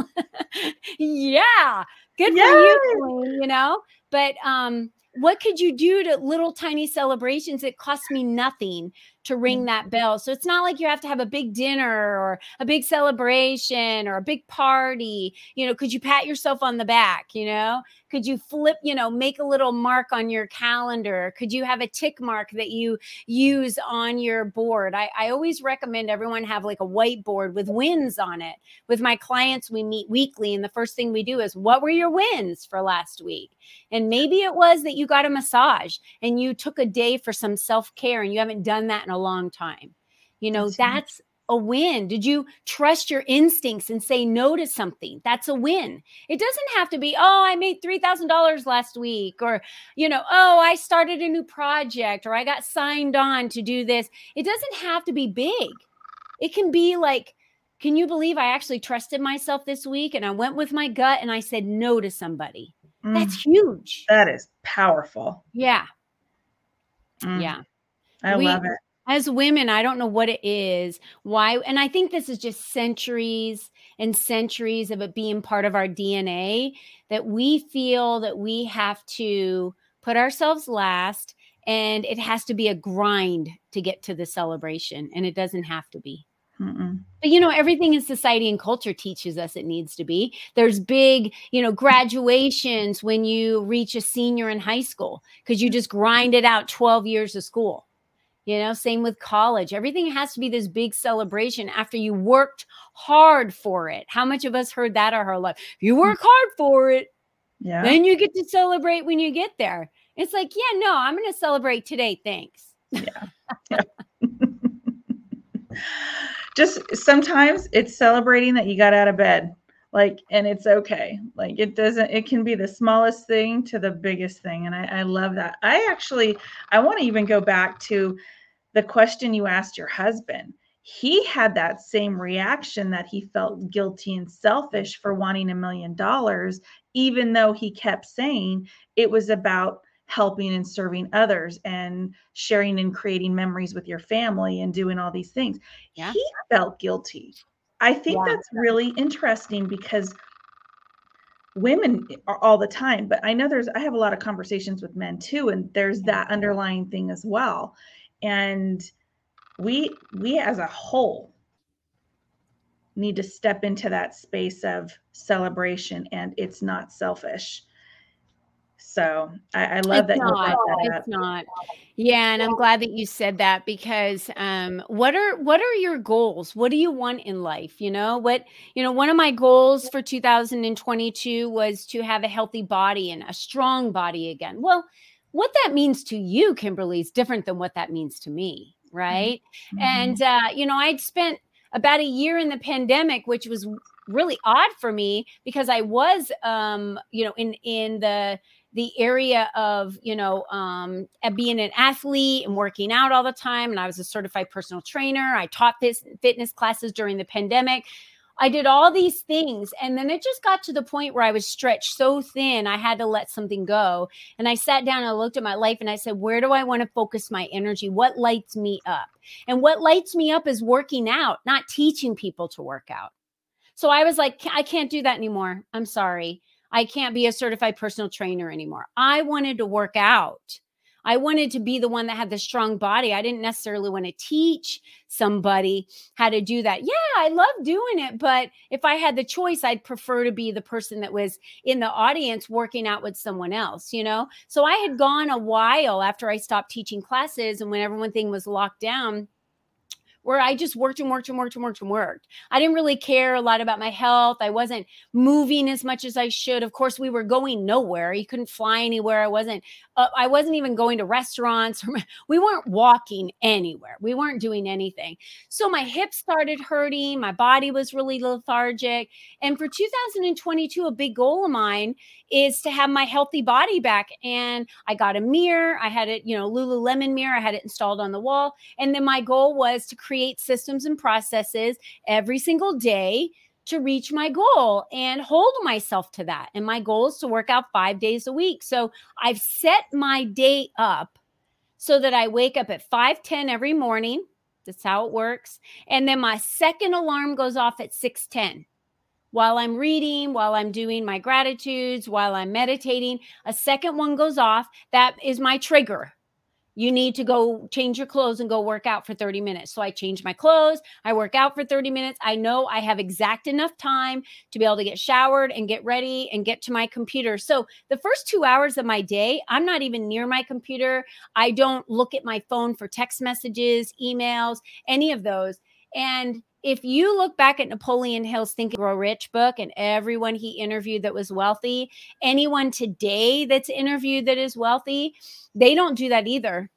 yeah. Good Yay. for you, you know? But um, what could you do to little tiny celebrations? It costs me nothing to ring that bell. So it's not like you have to have a big dinner or a big celebration or a big party. You know, could you pat yourself on the back? You know, could you flip, you know, make a little mark on your calendar? Could you have a tick mark that you use on your board? I, I always recommend everyone have like a whiteboard with wins on it. With my clients, we meet weekly, and the first thing we do is, What were your wins for last week? And maybe it was that you got a massage and you took a day for some self care and you haven't done that in a long time. You know, that's, that's a win. Did you trust your instincts and say no to something? That's a win. It doesn't have to be, oh, I made $3,000 last week, or, you know, oh, I started a new project, or I got signed on to do this. It doesn't have to be big. It can be like, can you believe I actually trusted myself this week and I went with my gut and I said no to somebody? Mm. That's huge. That is powerful. Yeah. Mm. Yeah. I we, love it. As women, I don't know what it is, why, and I think this is just centuries and centuries of it being part of our DNA that we feel that we have to put ourselves last and it has to be a grind to get to the celebration, and it doesn't have to be. Mm-mm. But you know, everything in society and culture teaches us it needs to be. There's big, you know, graduations when you reach a senior in high school because you just grinded out 12 years of school. You know, same with college. Everything has to be this big celebration after you worked hard for it. How much of us heard that our whole life? You work hard for it. Yeah. Then you get to celebrate when you get there. It's like, yeah, no, I'm going to celebrate today. Thanks. Yeah. yeah. [laughs] just sometimes it's celebrating that you got out of bed like and it's okay like it doesn't it can be the smallest thing to the biggest thing and i, I love that i actually i want to even go back to the question you asked your husband he had that same reaction that he felt guilty and selfish for wanting a million dollars even though he kept saying it was about helping and serving others and sharing and creating memories with your family and doing all these things. Yeah. He felt guilty. I think yeah. that's really interesting because women are all the time, but I know there's, I have a lot of conversations with men too, and there's that underlying thing as well. And we, we as a whole, need to step into that space of celebration and it's not selfish so I, I love it's that. Not, it's not. Yeah, and I'm glad that you said that because um, what are what are your goals? What do you want in life? You know what? You know, one of my goals for 2022 was to have a healthy body and a strong body again. Well, what that means to you, Kimberly, is different than what that means to me, right? Mm-hmm. And uh, you know, I'd spent about a year in the pandemic, which was really odd for me because I was, um, you know, in in the the area of you know um, being an athlete and working out all the time and i was a certified personal trainer i taught this fitness classes during the pandemic. I did all these things and then it just got to the point where i was stretched so thin i had to let something go. And i sat down and i looked at my life and i said where do i want to focus my energy? What lights me up? And what lights me up is working out not teaching people to work out. So i was like i can't do that anymore. I'm sorry I can't be a certified personal trainer anymore. I wanted to work out. I wanted to be the one that had the strong body. I didn't necessarily want to teach somebody how to do that. Yeah, I love doing it, but if I had the choice, I'd prefer to be the person that was in the audience working out with someone else, you know? So I had gone a while after I stopped teaching classes and when everything was locked down where I just worked and worked and worked and worked and worked. I didn't really care a lot about my health. I wasn't moving as much as I should. Of course, we were going nowhere. You couldn't fly anywhere. I wasn't. Uh, I wasn't even going to restaurants. [laughs] we weren't walking anywhere. We weren't doing anything. So my hips started hurting. My body was really lethargic. And for 2022, a big goal of mine is to have my healthy body back. And I got a mirror. I had it, you know, Lululemon mirror. I had it installed on the wall. And then my goal was to create systems and processes every single day to reach my goal and hold myself to that. And my goal is to work out five days a week. So I've set my day up so that I wake up at 5:10 every morning. That's how it works. And then my second alarm goes off at 6:10 while I'm reading, while I'm doing my gratitudes, while I'm meditating, a second one goes off. That is my trigger. You need to go change your clothes and go work out for 30 minutes. So I change my clothes, I work out for 30 minutes. I know I have exact enough time to be able to get showered and get ready and get to my computer. So the first two hours of my day, I'm not even near my computer. I don't look at my phone for text messages, emails, any of those. And if you look back at Napoleon Hill's Think and Grow Rich book and everyone he interviewed that was wealthy, anyone today that's interviewed that is wealthy, they don't do that either.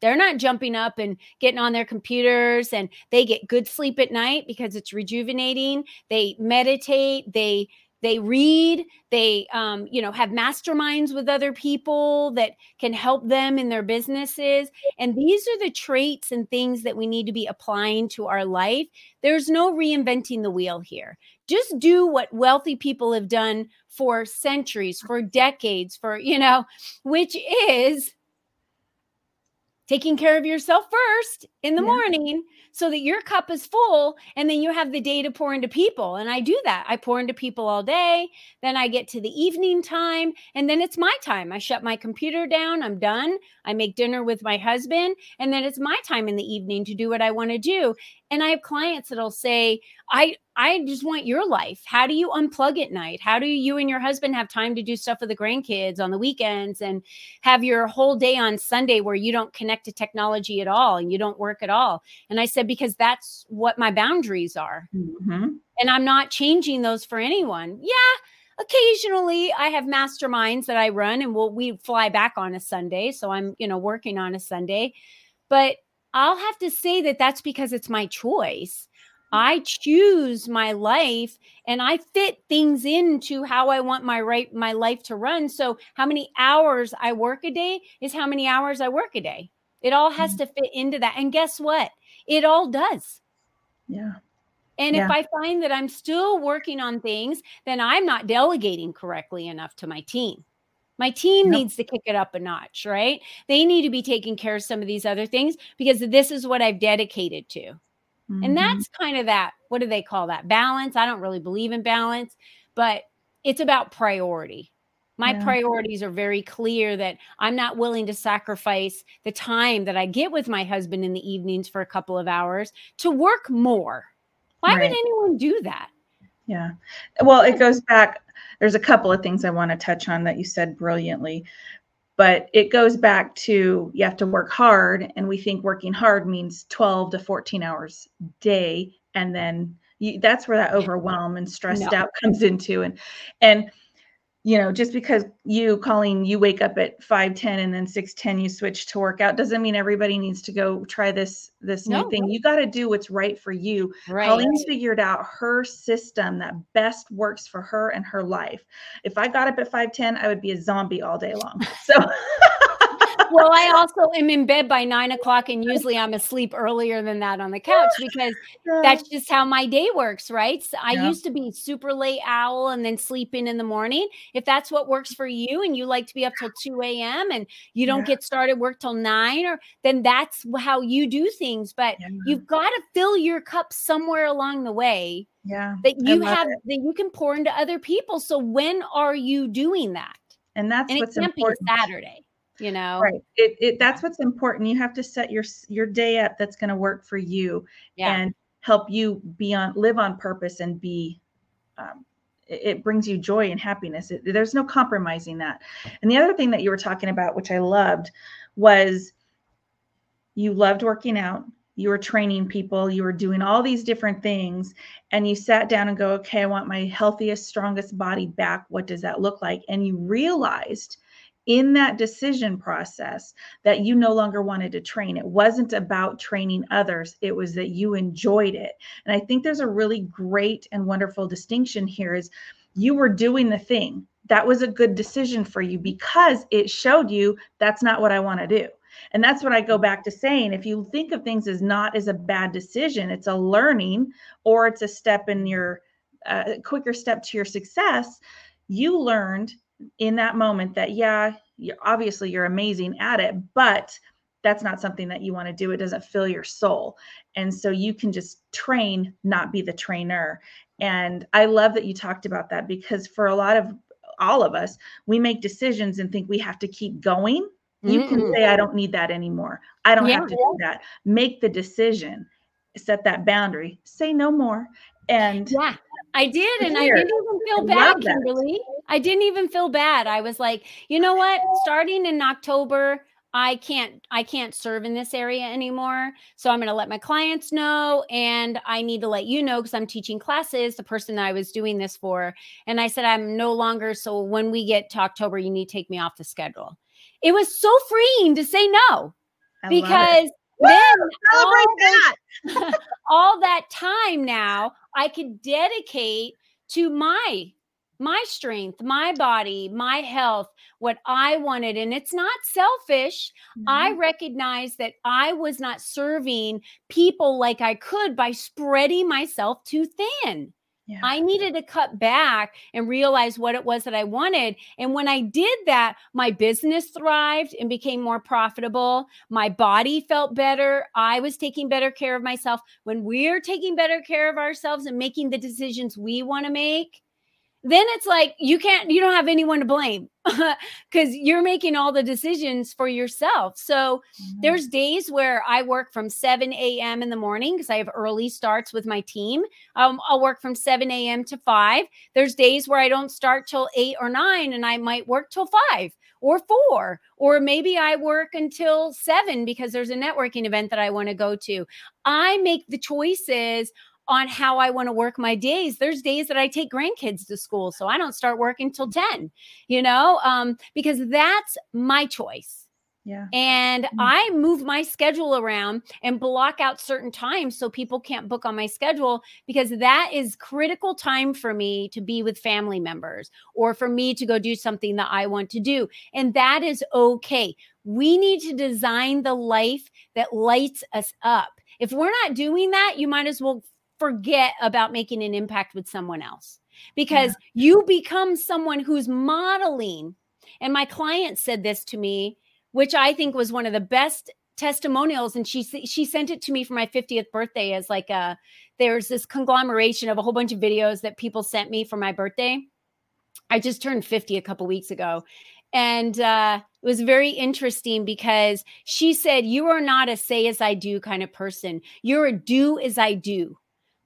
They're not jumping up and getting on their computers and they get good sleep at night because it's rejuvenating. They meditate, they they read they um, you know have masterminds with other people that can help them in their businesses. And these are the traits and things that we need to be applying to our life. There's no reinventing the wheel here. Just do what wealthy people have done for centuries for decades for you know which is taking care of yourself first in the yeah. morning so that your cup is full and then you have the day to pour into people. And I do that. I pour into people all day. Then I get to the evening time and then it's my time. I shut my computer down. I'm done. I make dinner with my husband. And then it's my time in the evening to do what I want to do. And I have clients that'll say, I, I just want your life. How do you unplug at night? How do you and your husband have time to do stuff with the grandkids on the weekends and have your whole day on Sunday where you don't connect to technology at all and you don't work at all? And I said, because that's what my boundaries are. Mm-hmm. And I'm not changing those for anyone. Yeah, occasionally I have masterminds that I run and we'll we fly back on a Sunday. So I'm, you know, working on a Sunday. But I'll have to say that that's because it's my choice. I choose my life and I fit things into how I want my right my life to run. So how many hours I work a day is how many hours I work a day. It all has mm-hmm. to fit into that. And guess what? It all does. Yeah. And yeah. if I find that I'm still working on things, then I'm not delegating correctly enough to my team. My team needs to kick it up a notch, right? They need to be taking care of some of these other things because this is what I've dedicated to. Mm-hmm. And that's kind of that, what do they call that? Balance. I don't really believe in balance, but it's about priority. My yeah. priorities are very clear that I'm not willing to sacrifice the time that I get with my husband in the evenings for a couple of hours to work more. Why right. would anyone do that? Yeah. Well, it goes back. There's a couple of things I want to touch on that you said brilliantly but it goes back to you have to work hard and we think working hard means 12 to 14 hours a day and then you, that's where that overwhelm and stressed no. out [laughs] comes into and and you know just because you Colleen you wake up at 5 10 and then 6 10 you switch to workout doesn't mean everybody needs to go try this this no. new thing you got to do what's right for you right. Colleen's figured out her system that best works for her and her life if I got up at 5 10 I would be a zombie all day long [laughs] so [laughs] well, I also am in bed by nine o'clock, and usually I'm asleep earlier than that on the couch because that's just how my day works, right? So I yeah. used to be super late owl and then sleep in in the morning. If that's what works for you, and you like to be up till two a.m. and you don't yeah. get started work till nine, or then that's how you do things. But yeah. you've got to fill your cup somewhere along the way. Yeah, that you have it. that you can pour into other people. So when are you doing that? And that's and what's it can't important. be Saturday you know? Right. It, it that's what's important. You have to set your your day up that's going to work for you yeah. and help you be on live on purpose and be um, it, it brings you joy and happiness. It, there's no compromising that. And the other thing that you were talking about which i loved was you loved working out you were training people you were doing all these different things and you sat down and go okay i want my healthiest strongest body back. What does that look like? And you realized in that decision process that you no longer wanted to train. It wasn't about training others, it was that you enjoyed it. And I think there's a really great and wonderful distinction here is you were doing the thing. That was a good decision for you because it showed you that's not what I want to do. And that's what I go back to saying. If you think of things as not as a bad decision, it's a learning or it's a step in your uh, quicker step to your success. You learned in that moment that yeah you're, obviously you're amazing at it but that's not something that you want to do. It doesn't fill your soul. And so you can just train not be the trainer. And i love that you talked about that because for a lot of all of us we make decisions and think we have to keep going. You mm-hmm. can say i don't need that anymore. I don't yeah. have to do that. Make the decision. Set that boundary. Say no more. And yeah. I did, and I didn't even feel bad, Kimberly. I didn't even feel bad. I was like, you know what? Starting in October, I can't I can't serve in this area anymore. So I'm going to let my clients know and I need to let you know cuz I'm teaching classes the person that I was doing this for and I said I'm no longer so when we get to October you need to take me off the schedule. It was so freeing to say no I because then all that, [laughs] all that time now I could dedicate to my my strength, my body, my health, what I wanted. And it's not selfish. Mm-hmm. I recognize that I was not serving people like I could by spreading myself too thin. Yeah. I needed to cut back and realize what it was that I wanted. And when I did that, my business thrived and became more profitable. My body felt better. I was taking better care of myself. When we're taking better care of ourselves and making the decisions we want to make, then it's like you can't you don't have anyone to blame [laughs] because you're making all the decisions for yourself. So mm-hmm. there's days where i work from 7 a.m in the morning because i have early starts with my team. Um, i'll work from 7 a.m to 5 there's days where i don't start till 8 or 9 and i might work till 5 or 4 or maybe i work until 7 because there's a networking event that i want to go to. I make the choices on how I want to work my days. There's days that I take grandkids to school, so I don't start working till 10, you know, um, because that's my choice. Yeah. And mm-hmm. I move my schedule around and block out certain times so people can't book on my schedule because that is critical time for me to be with family members or for me to go do something that I want to do. And that is okay. We need to design the life that lights us up. If we're not doing that, you might as well forget about making an impact with someone else because yeah. you become someone who's modeling. And my client said this to me, which I think was one of the best testimonials. And she she sent it to me for my 50th birthday as like a there's this conglomeration of a whole bunch of videos that people sent me for my birthday. I just turned 50 a couple weeks ago. And uh, it was very interesting because she said you are not a say as i do kind of person. You're a do as i do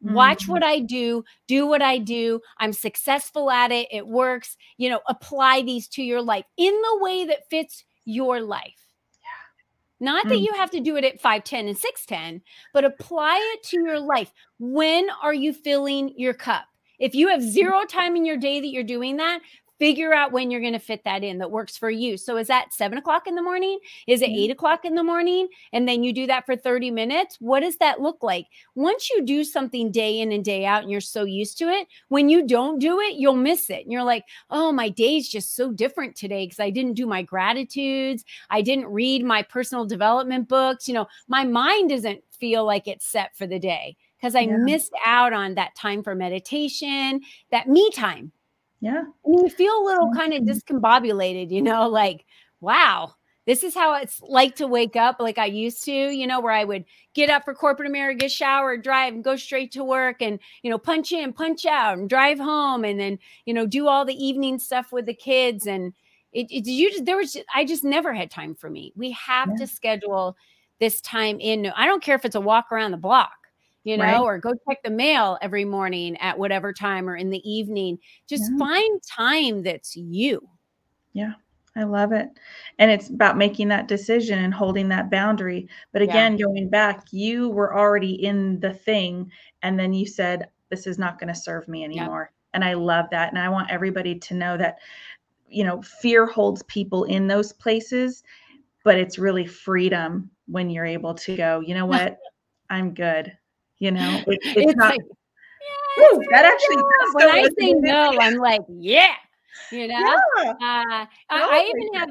Watch mm-hmm. what I do, do what I do. I'm successful at it. It works. You know, apply these to your life in the way that fits your life. Yeah. Not that mm. you have to do it at 510 and 610, but apply it to your life. When are you filling your cup? If you have zero time in your day that you're doing that, figure out when you're going to fit that in that works for you. So is that seven o'clock in the morning? Is it eight mm-hmm. o'clock in the morning? And then you do that for 30 minutes. What does that look like? Once you do something day in and day out and you're so used to it, when you don't do it, you'll miss it. And you're like, oh, my day's just so different today because I didn't do my gratitudes. I didn't read my personal development books. You know, my mind doesn't feel like it's set for the day because I yeah. missed out on that time for meditation, that me time yeah. And you feel a little kind of discombobulated, you know, like, wow, this is how it's like to wake up like I used to, you know, where I would get up for corporate America, shower, drive, and go straight to work and, you know, punch in, punch out, and drive home and then, you know, do all the evening stuff with the kids. And it, it you just, there was, I just never had time for me. We have yeah. to schedule this time in. I don't care if it's a walk around the block you know, right. or go check the mail every morning at whatever time or in the evening. Just yeah. find time that's you. Yeah. I love it. And it's about making that decision and holding that boundary. But again, yeah. going back, you were already in the thing. And then you said, this is not going to serve me anymore. And I love that. And I want everybody to know that, you know, fear holds people in those places, but it's really freedom when you're able to go, you know [laughs] what? I'm good. You know, it, it's, it's, not. Like, yes, that actually. When I say no, I'm like, yeah. You know, yeah. uh, I, I even have.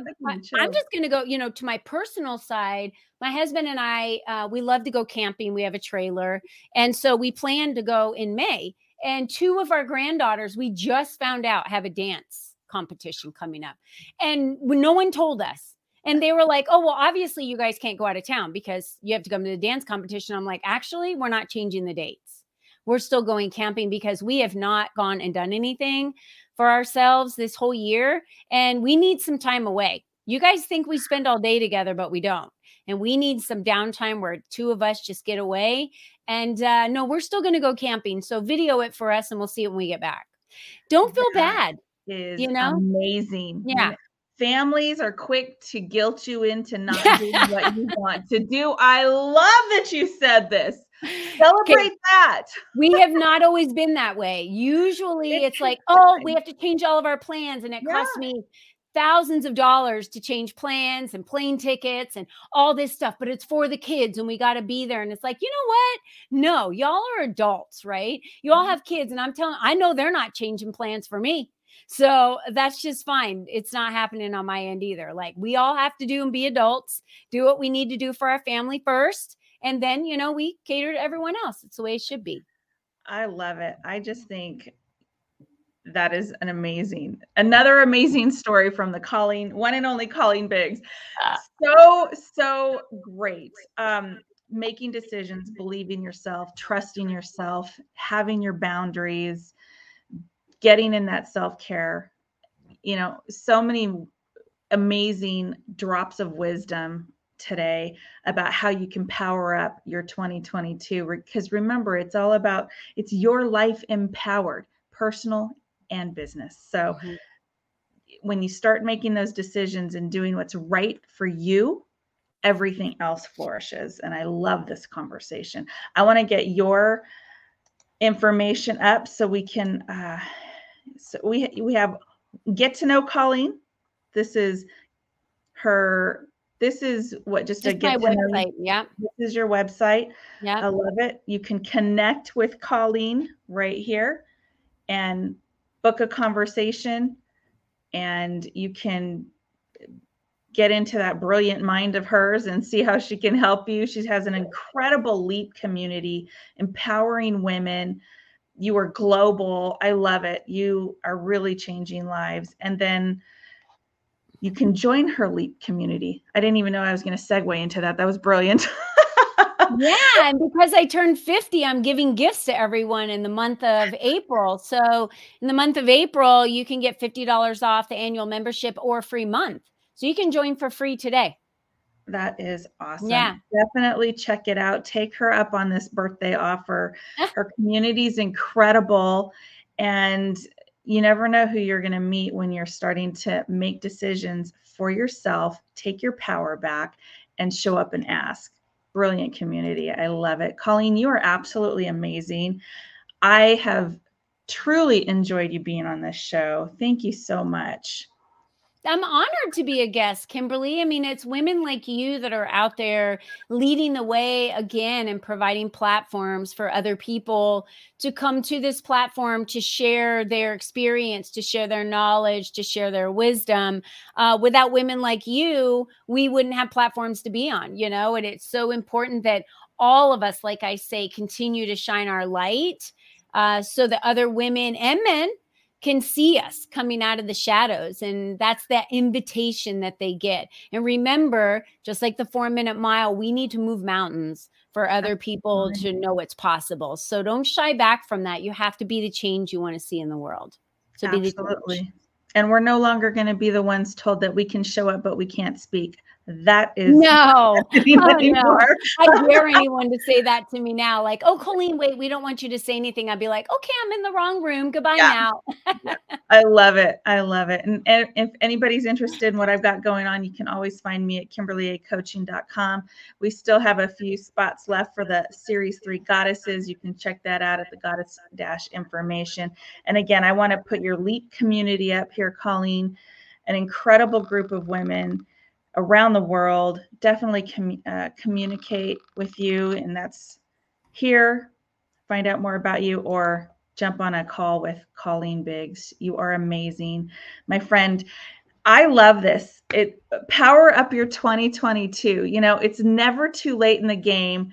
I'm just going to go. You know, to my personal side. My husband and I, uh, we love to go camping. We have a trailer, and so we plan to go in May. And two of our granddaughters, we just found out, have a dance competition coming up, and no one told us. And they were like, oh, well, obviously you guys can't go out of town because you have to come to the dance competition. I'm like, actually, we're not changing the dates. We're still going camping because we have not gone and done anything for ourselves this whole year. And we need some time away. You guys think we spend all day together, but we don't. And we need some downtime where two of us just get away. And uh, no, we're still going to go camping. So video it for us and we'll see it when we get back. Don't feel bad. Is you know amazing. Yeah families are quick to guilt you into not doing what you want to do. I love that you said this. [laughs] Celebrate that. we have not always been that way. Usually it's, it's like, oh, we have to change all of our plans and it yeah. costs me thousands of dollars to change plans and plane tickets and all this stuff, but it's for the kids and we got to be there. And it's like, you know what? No, y'all are adults, right? You all mm-hmm. have kids. And I'm telling, I know they're not changing plans for me So that's just fine. It's not happening on my end either. Like we all have to do and be adults, do what we need to do for our family first. And then, you know, we cater to everyone else. It's the way it should be. I love it. I just think that is an amazing, another amazing story from the Colleen, one and only Colleen Biggs. Uh, so, so great. Um, making decisions, believing yourself, trusting yourself, having your boundaries, getting in that self care. You know, so many amazing drops of wisdom today about how you can power up your 2022 because remember it's all about it's your life empowered personal and business so mm-hmm. when you start making those decisions and doing what's right for you everything else flourishes and i love this conversation i want to get your information up so we can uh, so we we have get to know colleen this is her this is what just, just my website. Yeah. This is your website. Yeah. I love it. You can connect with Colleen right here and book a conversation and you can get into that brilliant mind of hers and see how she can help you. She has an incredible LEAP community, empowering women. You are global. I love it. You are really changing lives. And then you can join her LEAP community. I didn't even know I was going to segue into that. That was brilliant. [laughs] yeah, and because I turned 50, I'm giving gifts to everyone in the month of April. So, in the month of April, you can get $50 off the annual membership or free month. So, you can join for free today. That is awesome. Yeah. Definitely check it out. Take her up on this birthday offer. [laughs] Her community is incredible. And you never know who you're going to meet when you're starting to make decisions for yourself, take your power back, and show up and ask. Brilliant community. I love it. Colleen, you are absolutely amazing. I have truly enjoyed you being on this show. Thank you so much. I'm honored to be a guest, Kimberly. I mean, it's women like you that are out there leading the way again and providing platforms for other people to come to this platform to share their experience, to share their knowledge, to share their wisdom. Uh, without women like you, we wouldn't have platforms to be on, you know? And it's so important that all of us, like I say, continue to shine our light uh, so that other women and men can see us coming out of the shadows. And that's that invitation that they get. And remember, just like the four minute mile, we need to move mountains for other people to know it's possible. So don't shy back from that. You have to be the change you want to see in the world. So Absolutely. And we're no longer going to be the ones told that we can show up, but we can't speak. That is no, [laughs] oh, no. I dare [laughs] anyone to say that to me now. Like, oh, Colleen, wait, we don't want you to say anything. I'd be like, okay, I'm in the wrong room. Goodbye yeah. now. I love it. I love it. And, and, if anybody's interested in what I've got going on, you can always find me at kimberlyacoaching.com. We still have a few spots left for the series three goddesses. You can check that out at the goddess dash information. And again, I want to put your leap community up here, Colleen, an incredible group of women around the world. Definitely com- uh, communicate with you, and that's here. Find out more about you or jump on a call with Colleen Biggs. You are amazing, my friend. I love this. It power up your 2022. You know, it's never too late in the game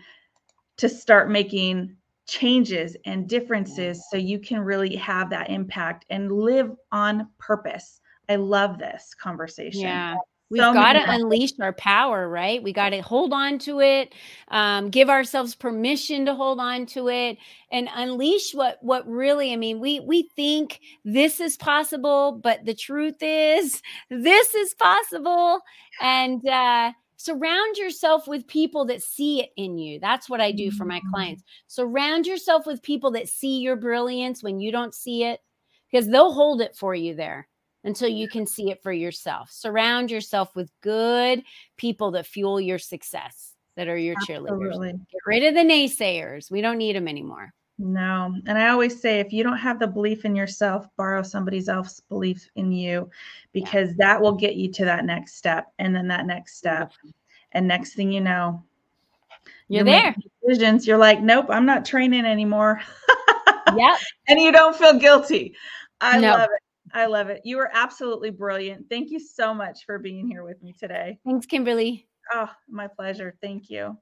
to start making changes and differences so you can really have that impact and live on purpose. I love this conversation. Yeah. We've so got to unleash our power, right? We got to hold on to it, um, give ourselves permission to hold on to it, and unleash what what really. I mean, we we think this is possible, but the truth is, [laughs] this is possible, and uh, surround yourself with people that see it in you. That's what I do for my mm-hmm. clients. Surround yourself with people that see your brilliance when you don't see it, because they'll hold it for you there until you can see it for yourself. Surround yourself with good people that fuel your success, that are your Absolutely. cheerleaders. Get rid of the naysayers. We don't need them anymore. No. And I always say if you don't have the belief in yourself, borrow somebody else's belief in you because yeah. that will get you to that next step and then that next step. And next thing you know, you're, you're there. Decisions. You're like, nope, I'm not training anymore. [laughs] yep. And you don't feel guilty. I love it I love it. You are absolutely brilliant. Thank you so much for being here with me today. Thanks, Kimberly. Oh, my pleasure. Thank you.